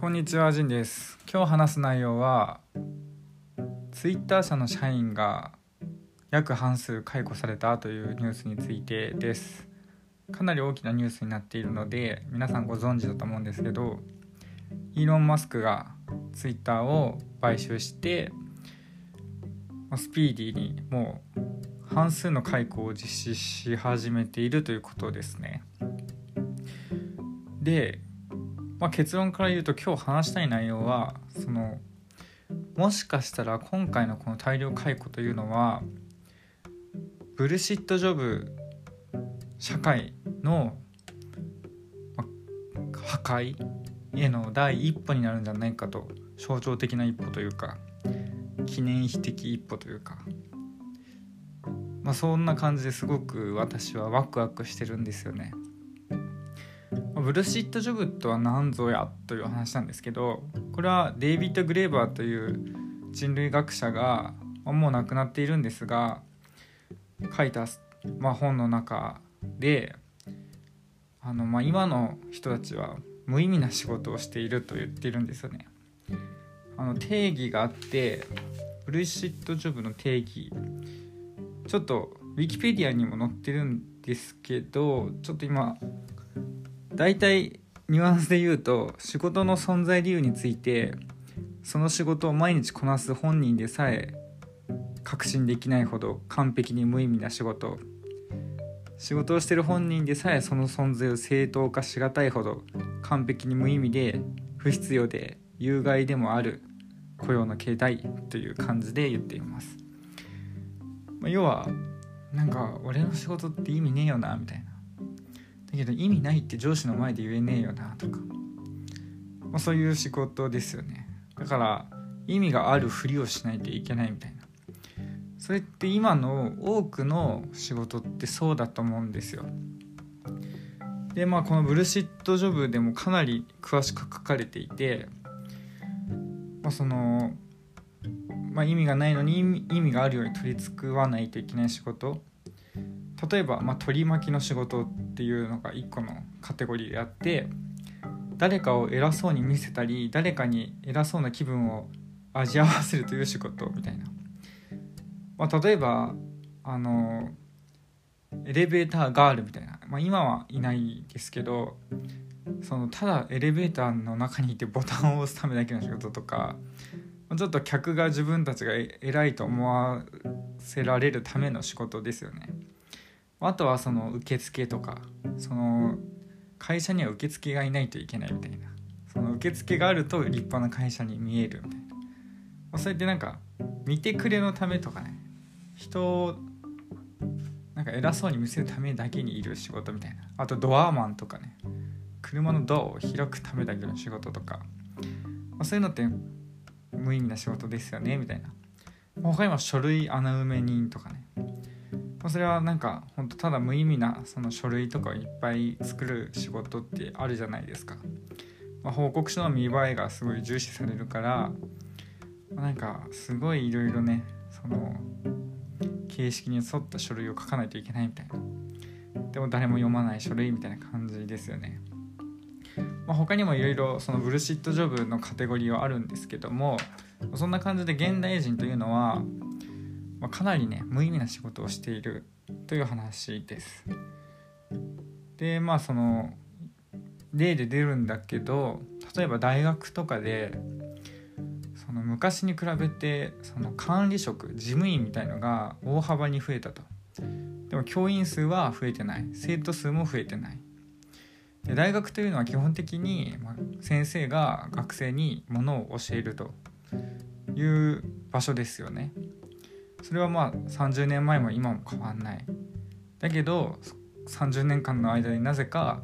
こんにちは、ジンです。今日話す内容は、ツイッター社の社員が約半数解雇されたというニュースについてです。かなり大きなニュースになっているので、皆さんご存知だと思うんですけど、イーロン・マスクがツイッターを買収して、スピーディーにもう半数の解雇を実施し始めているということですね。で、まあ、結論から言うと今日話したい内容はそのもしかしたら今回のこの大量解雇というのはブルシットジョブ社会の破壊への第一歩になるんじゃないかと象徴的な一歩というか記念碑的一歩というか、まあ、そんな感じですごく私はワクワクしてるんですよね。ブルシットジョブとは何ぞやという話なんですけどこれはデイビッド・グレーバーという人類学者がもう亡くなっているんですが書いた、まあ、本の中であの、まあ、今の人たちは無意味な仕事をしていると言っているんですよね。あの定義があってブルシットジョブの定義ちょっとウィキペディアにも載ってるんですけどちょっと今大体ニュアンスで言うと仕事の存在理由についてその仕事を毎日こなす本人でさえ確信できないほど完璧に無意味な仕事。仕事をしてる本人でさえその存在を正当化しがたいほど完璧に無意味で不必要で有害でもある雇用の形態という感じで言っています、まあ要はなんか俺の仕事って意味ねえよなみたいな。だけど意味ないって上司の前で言えねえよなとか、まあ、そういう仕事ですよね。だから意味があるふりをしないといけないみたいな。それって今の多くの仕事ってそうだと思うんですよ。でまあこのブルシットジョブでもかなり詳しく書かれていて、まあ、その、まあ、意味がないのに意味意味があるように取り繕わないといけない仕事例えば、まあ、取り巻きの仕事っていうのが一個のカテゴリーであって誰かを偉そうに見せたり誰かに偉そうな気分を味わわせるという仕事みたいな、まあ、例えばあのエレベーターガールみたいな、まあ、今はいないですけどそのただエレベーターの中にいてボタンを押すためだけの仕事とかちょっと客が自分たちが偉いと思わせられるための仕事ですよね。あとはその受付とかその会社には受付がいないといけないみたいな。その受付があると立派な会社に見えるみたいな、まあ、それってなんか見てくれのためとかね。人をなんか偉そうに見せるためだけにいる仕事みたいな。あとドアマンとかね。車のドアを開くためだけの仕事とか、ま、そういうのって無意味な仕事ですよねみたいな。他にも書類穴埋め人とかね。あそれはなんか本当ただ無意味なその書類とかをいっぱい作る仕事ってあるじゃないですか、まあ、報告書の見栄えがすごい重視されるから、まあなんかすごいいろいろねその形式に沿った書類を書かないといけないみたいな。でも誰も読まない書類みたいな感じですよね、まあ、他にもいろいろそのブルシットジョブのカテゴリーはあるんですけどもそんな感じで現代人というのはまあ、かなりね無意味な仕事をしているという話です。でまあその例で出るんだけど例えば大学とかでその昔に比べてその管理職事務員みたいのが大幅に増えたと。でも教員数は増えてない生徒数も増えてない。で大学というのは基本的に、先生が学生にものを教えるという場所ですよね。それはまあ30年前も今も変わんない。だけど30年間の間になぜか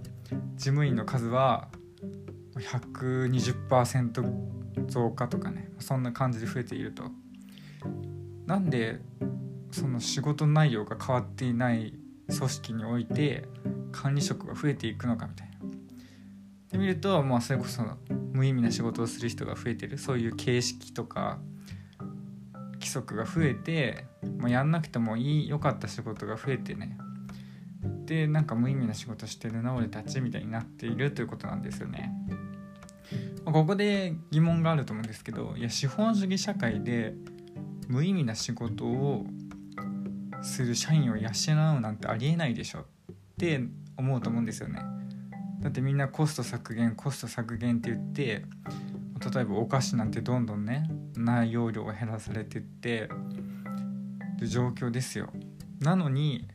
事務員の数は120%増加とかねそんな感じで増えていると。なんでその仕事内容が変わっていない組織において管理職が増えていくのかみたいな。で見るとまあそれこそ無意味な仕事をする人が増えてるそういう形式とか規則が増えて、まあ、やんなくてもいい良かった仕事が増えてねでなんか無意味な仕事してるな俺たちみたいになっているということなんですよね。ここで疑問があると思うんですけどいや資本主義社会で無意味な仕事をする社員を養うなんてありえないでしょって思うと思うんですよね。だってみんなコスト削減コスト削減って言って例えばお菓子なんてどんどんね内容量が減らされてってる状況ですよ。なのに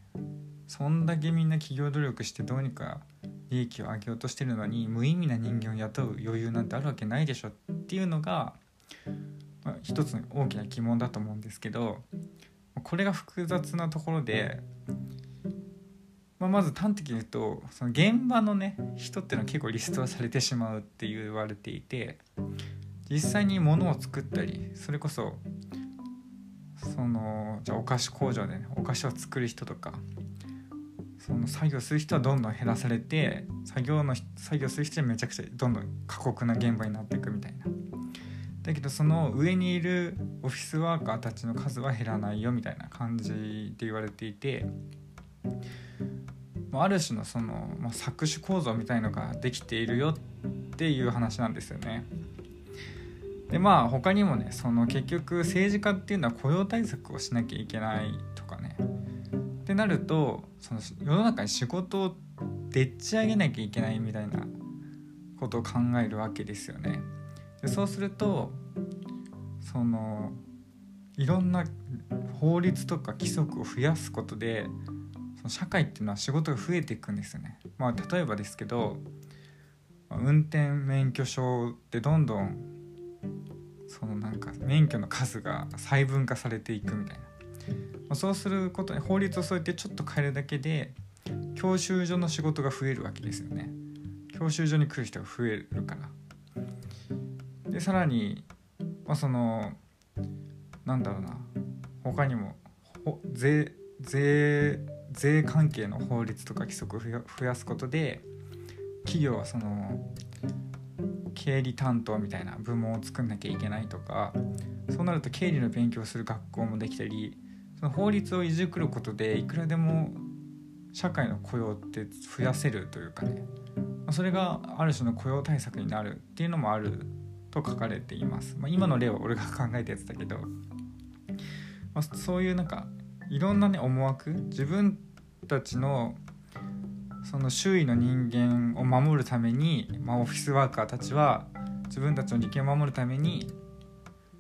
そんだけみんな企業努力してどうにか利益を上げようとしてるのに無意味な人間を雇う余裕なんてあるわけないでしょっていうのが、まあ、一つの大きな疑問だと思うんですけどこれが複雑なところで、まあ、まず端的に言うとその現場のね人っていうのは結構リストラされてしまうって言われていて実際に物を作ったりそれこそそのじゃあお菓子工場でねお菓子を作る人とかその作業する人はどんどん減らされて作業の作業する人はめちゃくちゃどんどん過酷な現場になっていくみたいな。だけどその上にいるオフィスワーカーたちの数は減らないよみたいな感じで言われていてある種のその、まあ、搾取構造みたいのができているよっていう話なんですよね。でまあ他にもねその結局政治家っていうのは雇用対策をしなきゃいけないとかねってなるとその世の中に仕事をでっち上げなきゃいけないみたいなことを考えるわけですよね。でそうするとそのいろんな法律とか規則を増やすことでその社会っていうのは仕事が増えていくんですよね。まあ、例えばですけど運転免許証ってどんどんそのなんか免許の数が細分化されていくみたいな。まそうすることに法律をそうやってちょっと変えるだけで教習所の仕事が増えるわけですよね。教習所に来る人が増えるから。でさらに、まあ、そのなんだろうな。他にも税税税関係の法律とか規則を増やすことで企業はその経理担当みたいな部門を作んなきゃいけないとかそうなると経理の勉強する学校もできたりその法律をいじくることでいくらでも社会の雇用って増やせるというかねそれがある種の雇用対策になるっていうのもあると書かれています、まあ、今の例は俺が考えたやつだけど、まあ、そういうなんかいろんなね思惑自分たちのその周囲の人間を守るために、まあ、オフィスワーカーたちは自分たちの利権を守るために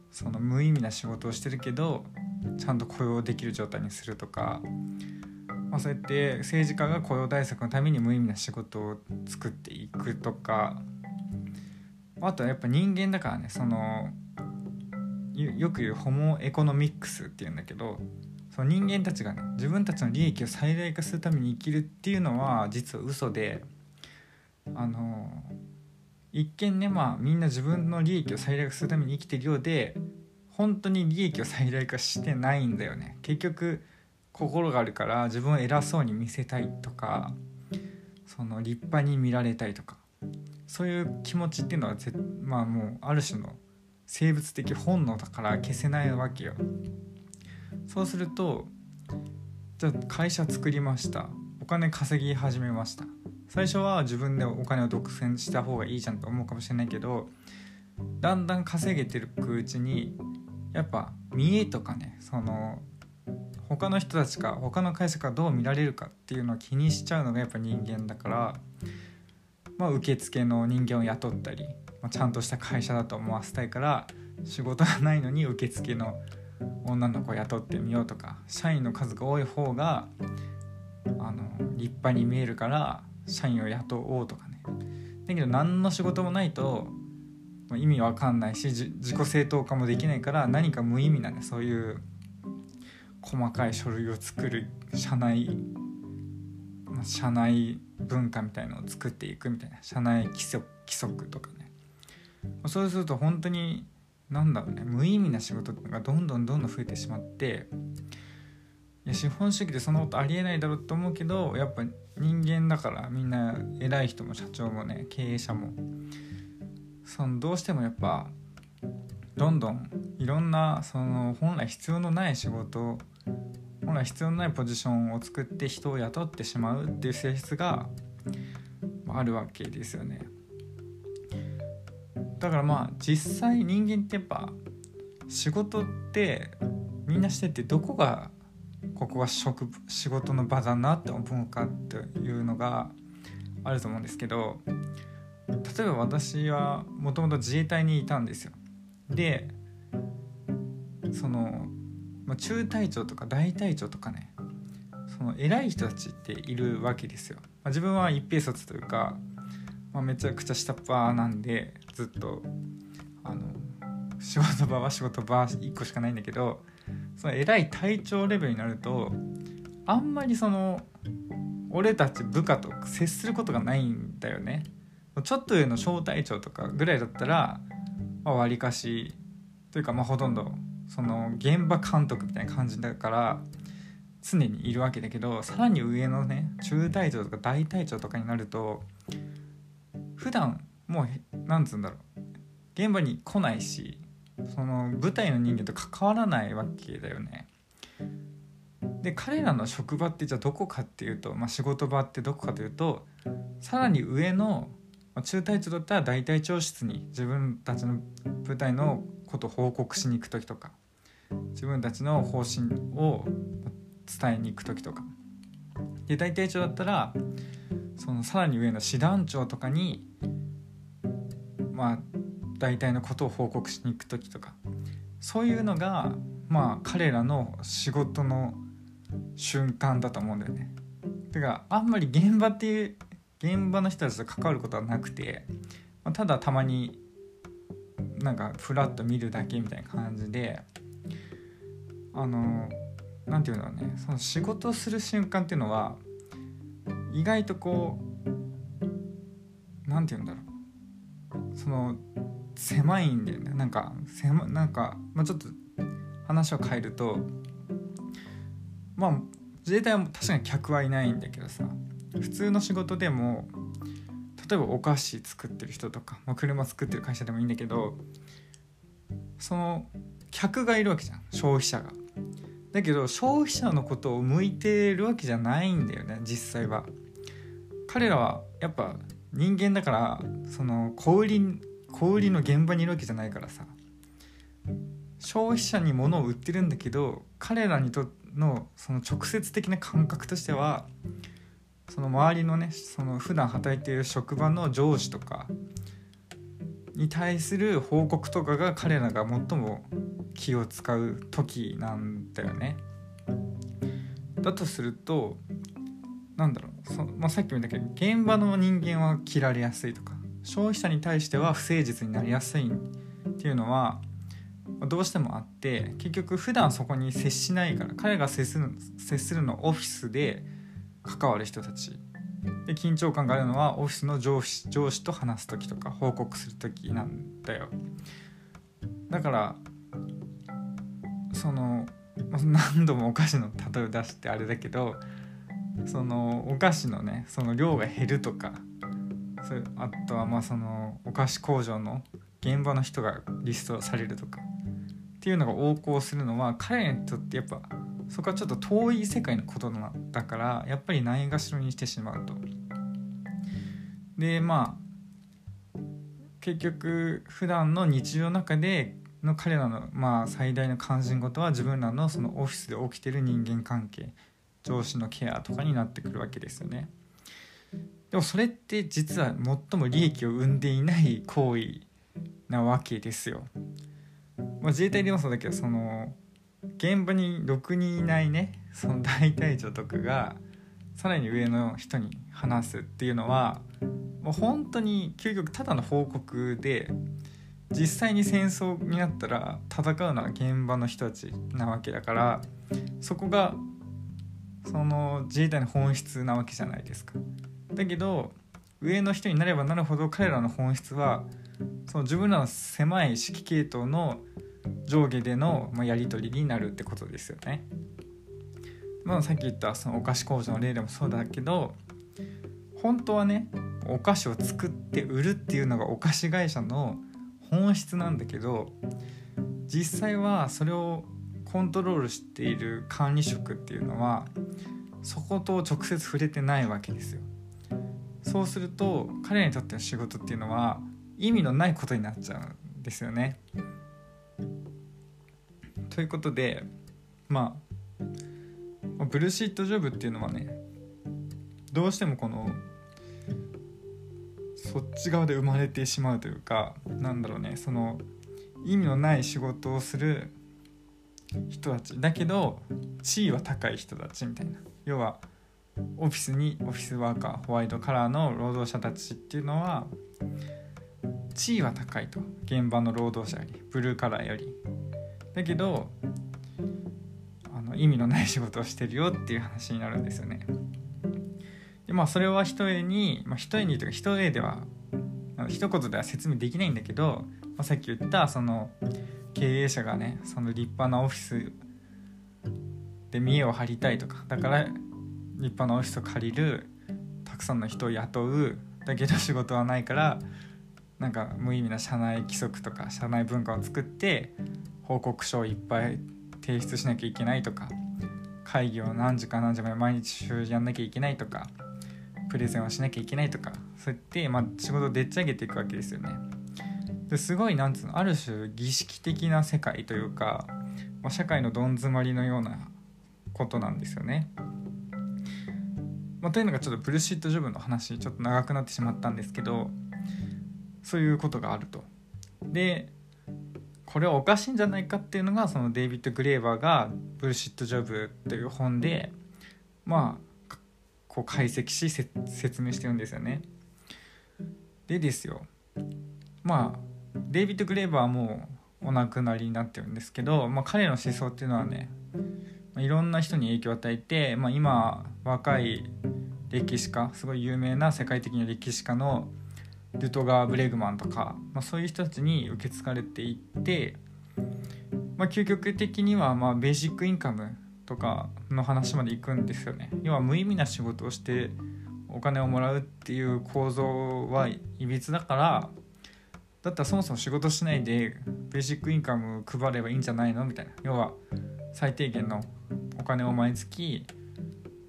その無意味な仕事をしてるけどちゃんと雇用できる状態にするとか、まあ、そうやって政治家が雇用対策のために無意味な仕事を作っていくとかあとはやっぱ人間だからねそのよく言うホモエコノミックスっていうんだけどその人間たちがね自分たちの利益を最大化するために生きるっていうのは実は嘘であの一見ねまあみんな自分の利益を最大化するために生きてるようで本当に利益を最大化してないんだよね。結局心があるから自分を偉そうに見せたいとかその立派に見られたいとかそういう気持ちっていうのはぜまあもうある種の生物的本能だから消せないわけよ。そうするとじゃあ会社作りました。お金稼ぎ始めました。最初は自分でお金を独占した方がいいじゃんと思うかもしれないけどだんだん稼げてるうちにやっぱ見栄とかねその他の人たちか他の会社がどう見られるかっていうのを気にしちゃうのがやっぱ人間だから、まあ、受付の人間を雇ったり、まあ、ちゃんとした会社だと思わせたいから仕事がないのに受付の女の子を雇ってみようとか社員の数が多い方があの立派に見えるから社員を雇おうとかね。だけど何の仕事もないと意味わかんないし自己正当化もできないから何か無意味なねそういう細かい書類を作る社内社内文化みたいのを作っていくみたいな社内規則規則とかね。そうすると本当に何だろうね無意味な仕事がどんどんどんどん増えてしまっていや資本主義でそんなことありえないだろうと思うけどやっぱ人間だからみんな偉い人も社長もね経営者もそのどうしてもやっぱどんどんいろんなその本来必要のない仕事本来必要のないポジションを作って人を雇ってしまうっていう性質があるわけですよね。だからまあ実際人間ってやっぱ仕事ってみんなしててどこがここは職仕事の場だなって思うかっていうのがあると思うんですけど例えば私はもともと自衛隊にいたんですよ。でその、中隊長とか大隊長とかねその偉い人たちっているわけですよ。まあ、自分は一平卒というか、まあ、めちゃくちゃ下っ端なんでずっとあの仕事場は仕事場1個しかないんだけどその偉い隊長レベルになるとあんまりその俺たち部下と接することがないんだよね。ちょっと上の小隊長とかぐらいだったらわり、まあ、かしというかまあほとんどその現場監督みたいな感じだから常にいるわけだけどさらに上のね中隊長とか大隊長とかになると普段もうなんつうんだろう現場に来ないしその舞台の人間と関わらないわけだよね。で彼らの職場ってじゃあどこかっていうと、まあ、仕事場ってどこかというとさらに上の中隊長だったら大隊長室に自分たちの部隊のことを報告しに行く時とか自分たちの方針を伝えに行く時とかで大隊長だったらそのさらに上の師団長とかにまあ大体のことを報告しに行く時とかそういうのがまあ彼らの仕事の瞬間だと思うんだよね。てかあんまり現場っていう現場の人たちと関わることはなくて、まあ、ただたまになんかフラッと見るだけみたいな感じであの何て言うんだろうねその仕事する瞬間っていうのは意外とこう何て言うんだろうその狭いんだよねなんか狭なんか、まあ、ちょっと話を変えるとまあ自衛隊は確かに客はいないんだけどさ普通の仕事でも例えばお菓子作ってる人とか、まあ、車作ってる会社でもいいんだけどその客がいるわけじゃん消費者が。だけど消費者のことを向いてるわけじゃないんだよね実際は。彼らはやっぱ人間だからその小売り小売の現場にいるわけじゃないからさ消費者に物を売ってるんだけど彼らにとのその直接的な感覚としてはその周りのねその普段働いている職場の上司とかに対する報告とかが彼らが最も気を使う時なんだよね。だとするとなんだろうそ、まあ、さっきも言ったけど現場の人間は切られやすいとか消費者に対しては不誠実になりやすいっていうのはどうしてもあって結局普段そこに接しないから彼が接する接するのオフィスで関わる人たちで緊張感があるのはオフィスの上司上司と話す時とか報告する時なんだよ。だからその何度もお菓子の例えを出してあれだけどそのお菓子のねその量が減るとかそれあとはまあそのお菓子工場の現場の人がリストされるとかっていうのが横行するのは彼にとってやっぱそこはちょっと遠い世界のことだからやっぱりないがしろにしてしまうと。でまあ結局普段の日常の中での彼らのまあ最大の関心事は自分らのそのオフィスで起きてる人間関係上司のケアとかになってくるわけですよね。でもそれって実は最も利益を生んでいない行為なわけですよ。まあ、自衛隊でもそうだけどその現場に6人いないねその大隊長とかがさらに上の人に話すっていうのはもう本当に究極ただの報告で実際に戦争になったら戦うのは現場の人たちなわけだからそこがその自衛隊の本質なわけじゃないですか。だけど上の人になればなるほど彼らの本質はその自分らの狭い指揮系統の上下での、まやり取りになるってことですよね。まあ、さっき言ったそのお菓子工場の例でもそうだけど本当はねお菓子を作って売るっていうのがお菓子会社の本質なんだけど実際はそれをコントロールしている管理職っていうのはそこと直接触れてないわけですよ。そうすると彼らにとっての仕事っていうのは意味のないことになっちゃうんですよね。ということでまあブルーシットジョブっていうのはねどうしてもこのそっち側で生まれてしまうというかなんだろうねその意味のない仕事をする人たち。だけど地位は高い人たちみたいな。要はオフィスにオフィスワーカーホワイトカラーの労働者たちっていうのは地位は高いと。現場の労働者よりブルーカラーより。だけどあの意味のない仕事をしてるよっていう話になるんですよね。でまあそれは一重に、まあ、一重にというか一重では一言では説明できないんだけど、まあ、さっき言ったその経営者がねその立派なオフィスで見栄を張りたいとかだから立派なオフィスを借りるたくさんの人を雇うだけど仕事はないからなんか無意味な社内規則とか社内文化を作って報告書をいっぱい提出しなきゃいけないとか会議を何時か何時まで毎日週やんなきゃいけないとかプレゼンをしなきゃいけないとかそうやって、まあ、仕事をでっち上げていくわけですよね。ですごいなんつうのある種儀式的な世界というか、まあ、社会のどん詰まりのようなことなんですよね。まあ、というのがちょっとブルシットジョブの話ちょっと長くなってしまったんですけどそういうことがあると。でこれはおかしいんじゃないかっていうのがそのデイビッド・グレーバーが「ブルシット・ジョブ」という本でまあこう解析し説明してるんですよね。でですよまあデイビッド・グレーバーはもうお亡くなりになってるんですけど、まあ、彼の思想っていうのはねまいろんな人に影響を与えて、まあ、今若い歴史家すごい有名な世界的な歴史家のルトガー・ブレグマンとか、まあ、そういう人たちに受け継がれていって、まあ、究極的にはまあベーシックインカムとかの話までいくんですよね。要は無意味な仕事をしてお金をもらうっていう構造はいびつだからだったらそもそも仕事しないでベーシックインカム配ればいいんじゃないの？みたいな。要は最低限のお金を毎月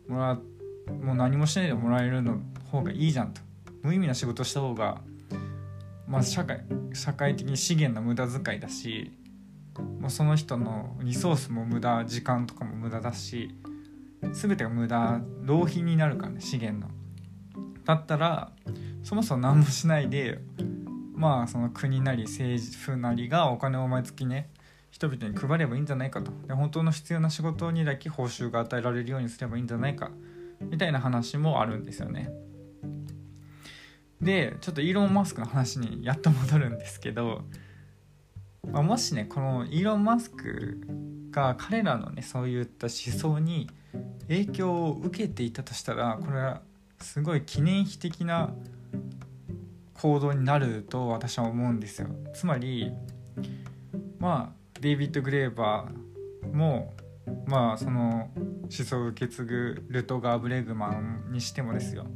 もらもう何もしないでもらえるの方がいいじゃんと。無意味な仕事した方がまあ社会社会的に資源の無駄遣いだし、まあ、その人のリソースも無駄時間とかも無駄だし全てが無駄浪費になるからね資源の。だったらそもそも何もしないでまあその国なり政府なりがお金を毎月ね人々に配ればいいんじゃないかとで本当の必要な仕事にだけ報酬が与えられるようにすればいいんじゃないかみたいな話もあるんですよね。でちょっとイーロン・マスクの話にやっと戻るんですけど、まあ、もしねこのイーロン・マスクが彼らのねそういった思想に影響を受けていたとしたらこれはすごい記念碑的な行動になると私は思うんですよ。つまりまあデイビッド・グレーバーもまあその思想を受け継ぐルトガー・ブレグマンにしてもですよ、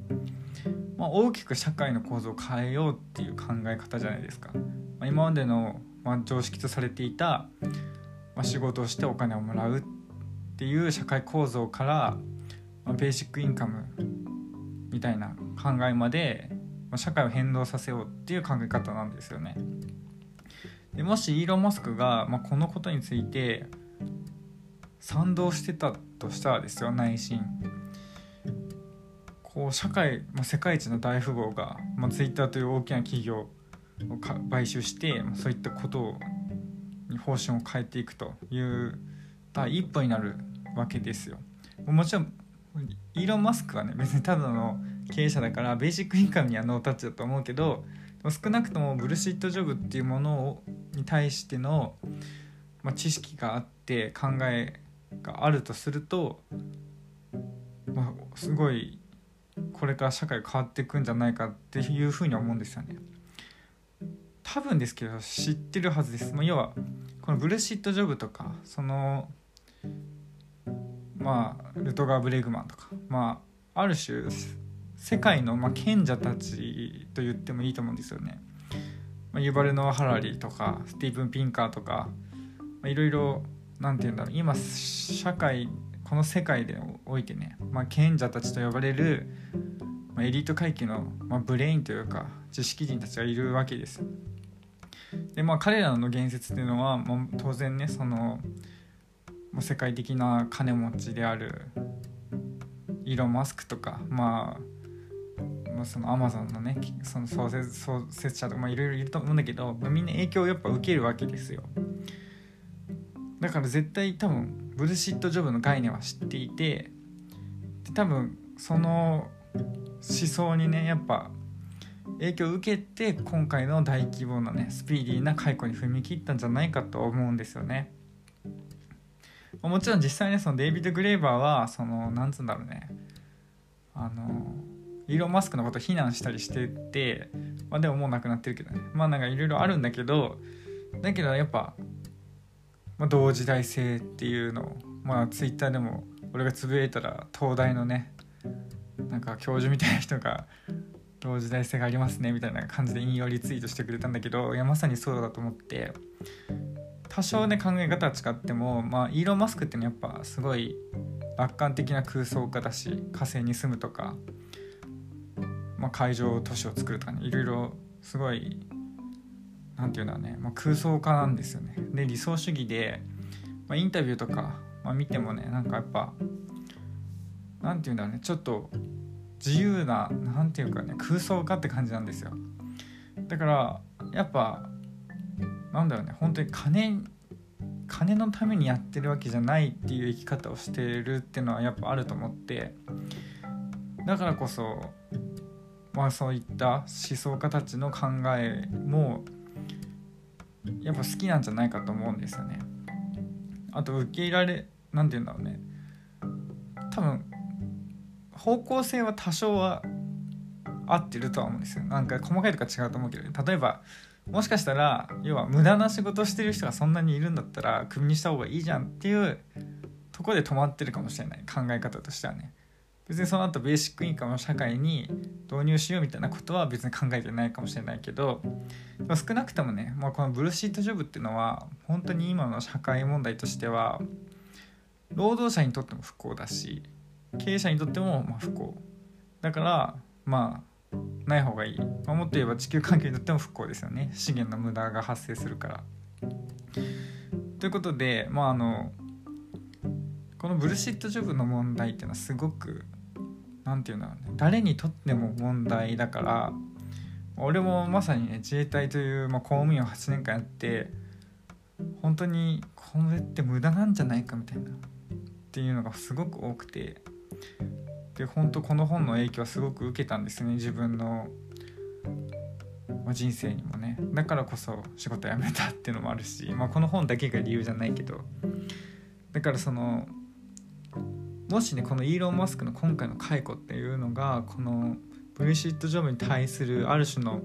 まあ、大きく社会の構造を変えようっていう考え方じゃないですか。まあ、今までの、まあ、常識とされていた、まあ、仕事をしてお金をもらうっていう社会構造から、まあ、ベーシックインカムみたいな考えまで、まあ、社会を変動させようっていう考え方なんですよね。でもしイーロン・マスクが、まあ、このことについて賛同してたとしたらですよ内心こう社会、まあ、世界一の大富豪が、まあ、ツイッターという大きな企業を買収して、まあ、そういったことに方針を変えていくという第一歩になるわけですよ。もちろんイーロン・マスクはね別にただの経営者だからベーシックインカムにはノータッチだと思うけど少なくともブルシットジョブっていうものをに対しての、まあ、知識があって考えがあるとすると、まあ、すごいこれから社会変わっていくんじゃないかっていうふうに思うんですよね。多分ですけど知ってるはずです。まあ、要はこのブルシットジョブとかそのまあルトガー・ブレグマンとかまあある種世界のま賢者たちと言ってもいいと思うんですよね。まあ、ユバルノ・ハラリとかスティーブン・ピンカーとかいろいろ何て言うんだろう今社会この世界でおいてね、まあ、賢者たちと呼ばれるまあ、エリート階級の、まあ、ブレインというか知識人たちがいるわけですでまあ彼らの言説っていうのは、まあ、当然ねその、世界的な金持ちであるイーロン・マスクとか、まあ、そのアマゾンのねその創設創設者とか、まあ、いろいろいると思うんだけど、まあ、みんな影響をやっぱ受けるわけですよ。だから絶対多分ブルシットジョブの概念は知っていてで多分その思想にねやっぱ影響を受けて今回の大規模なねスピーディーな解雇に踏み切ったんじゃないかと思うんですよね。もちろん実際ねそのデイビッド・グレーバーはそのなんつうんだろうね。あのイーロン・マスクのこと非難したりしてて、まあ、でももうなくなってるけどね。まあなんかいろいろあるんだけどだけどやっぱ、まあ、同時代性っていうのをまあツイッターでも俺がつぶやいたら東大のねなんか教授みたいな人が同時代性がありますねみたいな感じで引用リツイートしてくれたんだけどいやまさにそうだと思って多少ね考え方は違っても、まあ、イーロン・マスクってのはやっぱすごい楽観的な空想家だし火星に住むとか、まあ、海上都市を作るとかねいろいろすごい何て言うんだろうね、まあ、空想家なんですよね。で理想主義で、まあ、インタビューとか、まあ、見てもねなんかやっぱ何て言うんだろうね。ちょっと自由な何て言うかね空想家って感じなんですよ。だからやっぱなんだろうね。本当に金金のためにやってるわけじゃないっていう生き方をしてるっていうのはやっぱあると思ってだからこそまあそういった思想家たちの考えもやっぱ好きなんじゃないかと思うんですよね。あと受け入れられ何て言うんだろうね。多分方向性は多少は合ってるとは思うんですよ。なんか細かいとか違うと思うけど例えばもしかしたら要は無駄な仕事してる人がそんなにいるんだったらクビにした方がいいじゃんっていうとこで止まってるかもしれない。考え方としてはね。別にその後ベーシックインカムを社会に導入しようみたいなことは別に考えてないかもしれないけど少なくともね、まあ、このブルーシートジョブっていうのは本当に今の社会問題としては労働者にとっても不幸だし経営者にとってもま不幸。だからまあない方がいい、まあ、もっと言えば地球環境にとっても不幸ですよね。資源の無駄が発生するから。ということでまああのこのブルシットジョブの問題っていうのはすごく何て言うんだろうね。誰にとっても問題だから俺もまさにね自衛隊という、まあ、公務員を8年間やって本当にこれって無駄なんじゃないかみたいなっていうのがすごく多くてで本当この本の影響はすごく受けたんですね自分のま人生にもね。だからこそ仕事辞めたっていうのもあるし、まあ、この本だけが理由じゃないけど。だからそのもしねこのイーロン・マスクの今回の解雇っていうのがこのブルシットジョブに対するある種の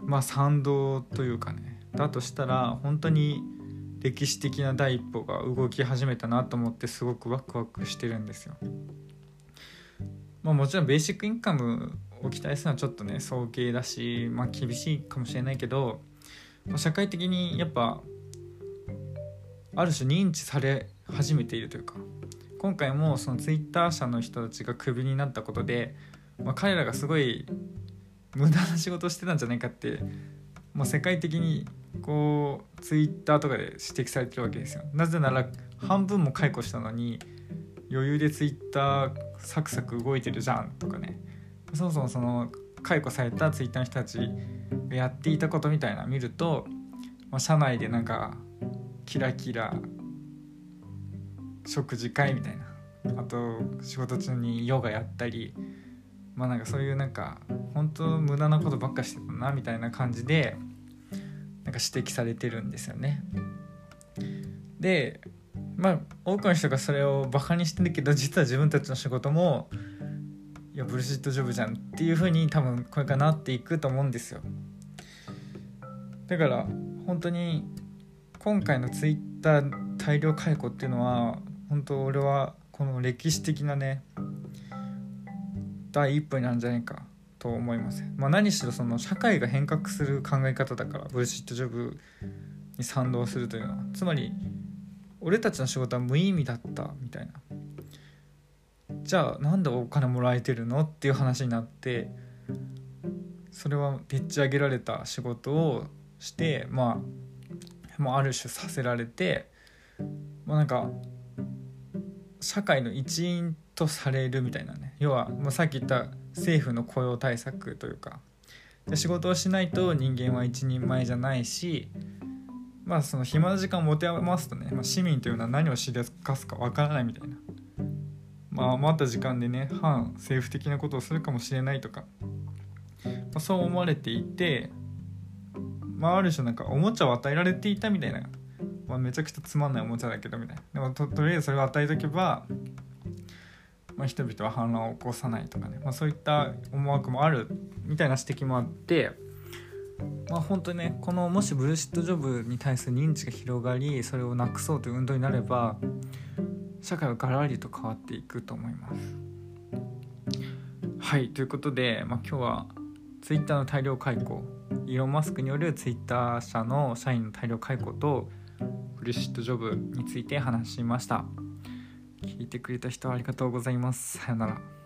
まあ賛同というかねだとしたら本当に歴史的な第一歩が動き始めたなと思ってすごくワクワクしてるんですよ。まあ、もちろんベーシックインカムを期待するのはちょっとね早計だし、まあ、厳しいかもしれないけど、まあ、社会的にやっぱある種認知され始めているというか今回もそのツイッター社の人たちがクビになったことで、まあ、彼らがすごい無駄な仕事をしてたんじゃないかってもう世界的にこうツイッターとかで指摘されてるわけですよ。なぜなら半分も解雇したのに余裕でツイッターサクサク動いてるじゃんとかね。そもそもその解雇されたツイッターの人たちがやっていたことみたいな見ると、まあ、社内でなんかキラキラ食事会みたいなあと仕事中にヨガやったりまあなんかそういうなんか本当無駄なことばっかしてたなみたいな感じでなんか指摘されてるんですよね。でまあ多くの人がそれをバカにしてるけど実は自分たちの仕事もいやブルシットジョブじゃんっていう風に多分これからなっていくと思うんですよ。だから本当に今回のツイッター大量解雇っていうのは本当俺はこの歴史的なね第一歩になるんじゃないかと思います。まあ、何しろその社会が変革する考え方だからブルシットジョブに賛同するというのはつまり俺たちの仕事は無意味だったみたいなじゃあなんでお金もらえてるのっていう話になってそれはでっち上げられた仕事をしてまあもうある種させられて、まあ、なんか社会の一員とされるみたいなね。要は、まあ、さっき言った政府の雇用対策というか。仕事をしないと人間は一人前じゃないしまあその暇な時間を持て余すとね、まあ、市民というのは何をしでかすかわからないみたいな。まあ余った時間でね反政府的なことをするかもしれないとか、まあ、そう思われていてまあある種なんかおもちゃを与えられていたみたいな、まあ、めちゃくちゃつまんないおもちゃだけどみたいな。でもととりあえずそれを与えとけばまあ、人々は反乱を起こさないとかね、まあ、そういった思惑もあるみたいな指摘もあってまあ本当にねこのもしブルシットジョブに対する認知が広がりそれをなくそうという運動になれば社会はガラリと変わっていくと思います。はいということで、まあ、今日はツイッターの大量解雇。イーロン・マスクによるツイッター社の社員の大量解雇とブルシットジョブについて話しました。聞いてくれた人ありがとうございます。さよなら。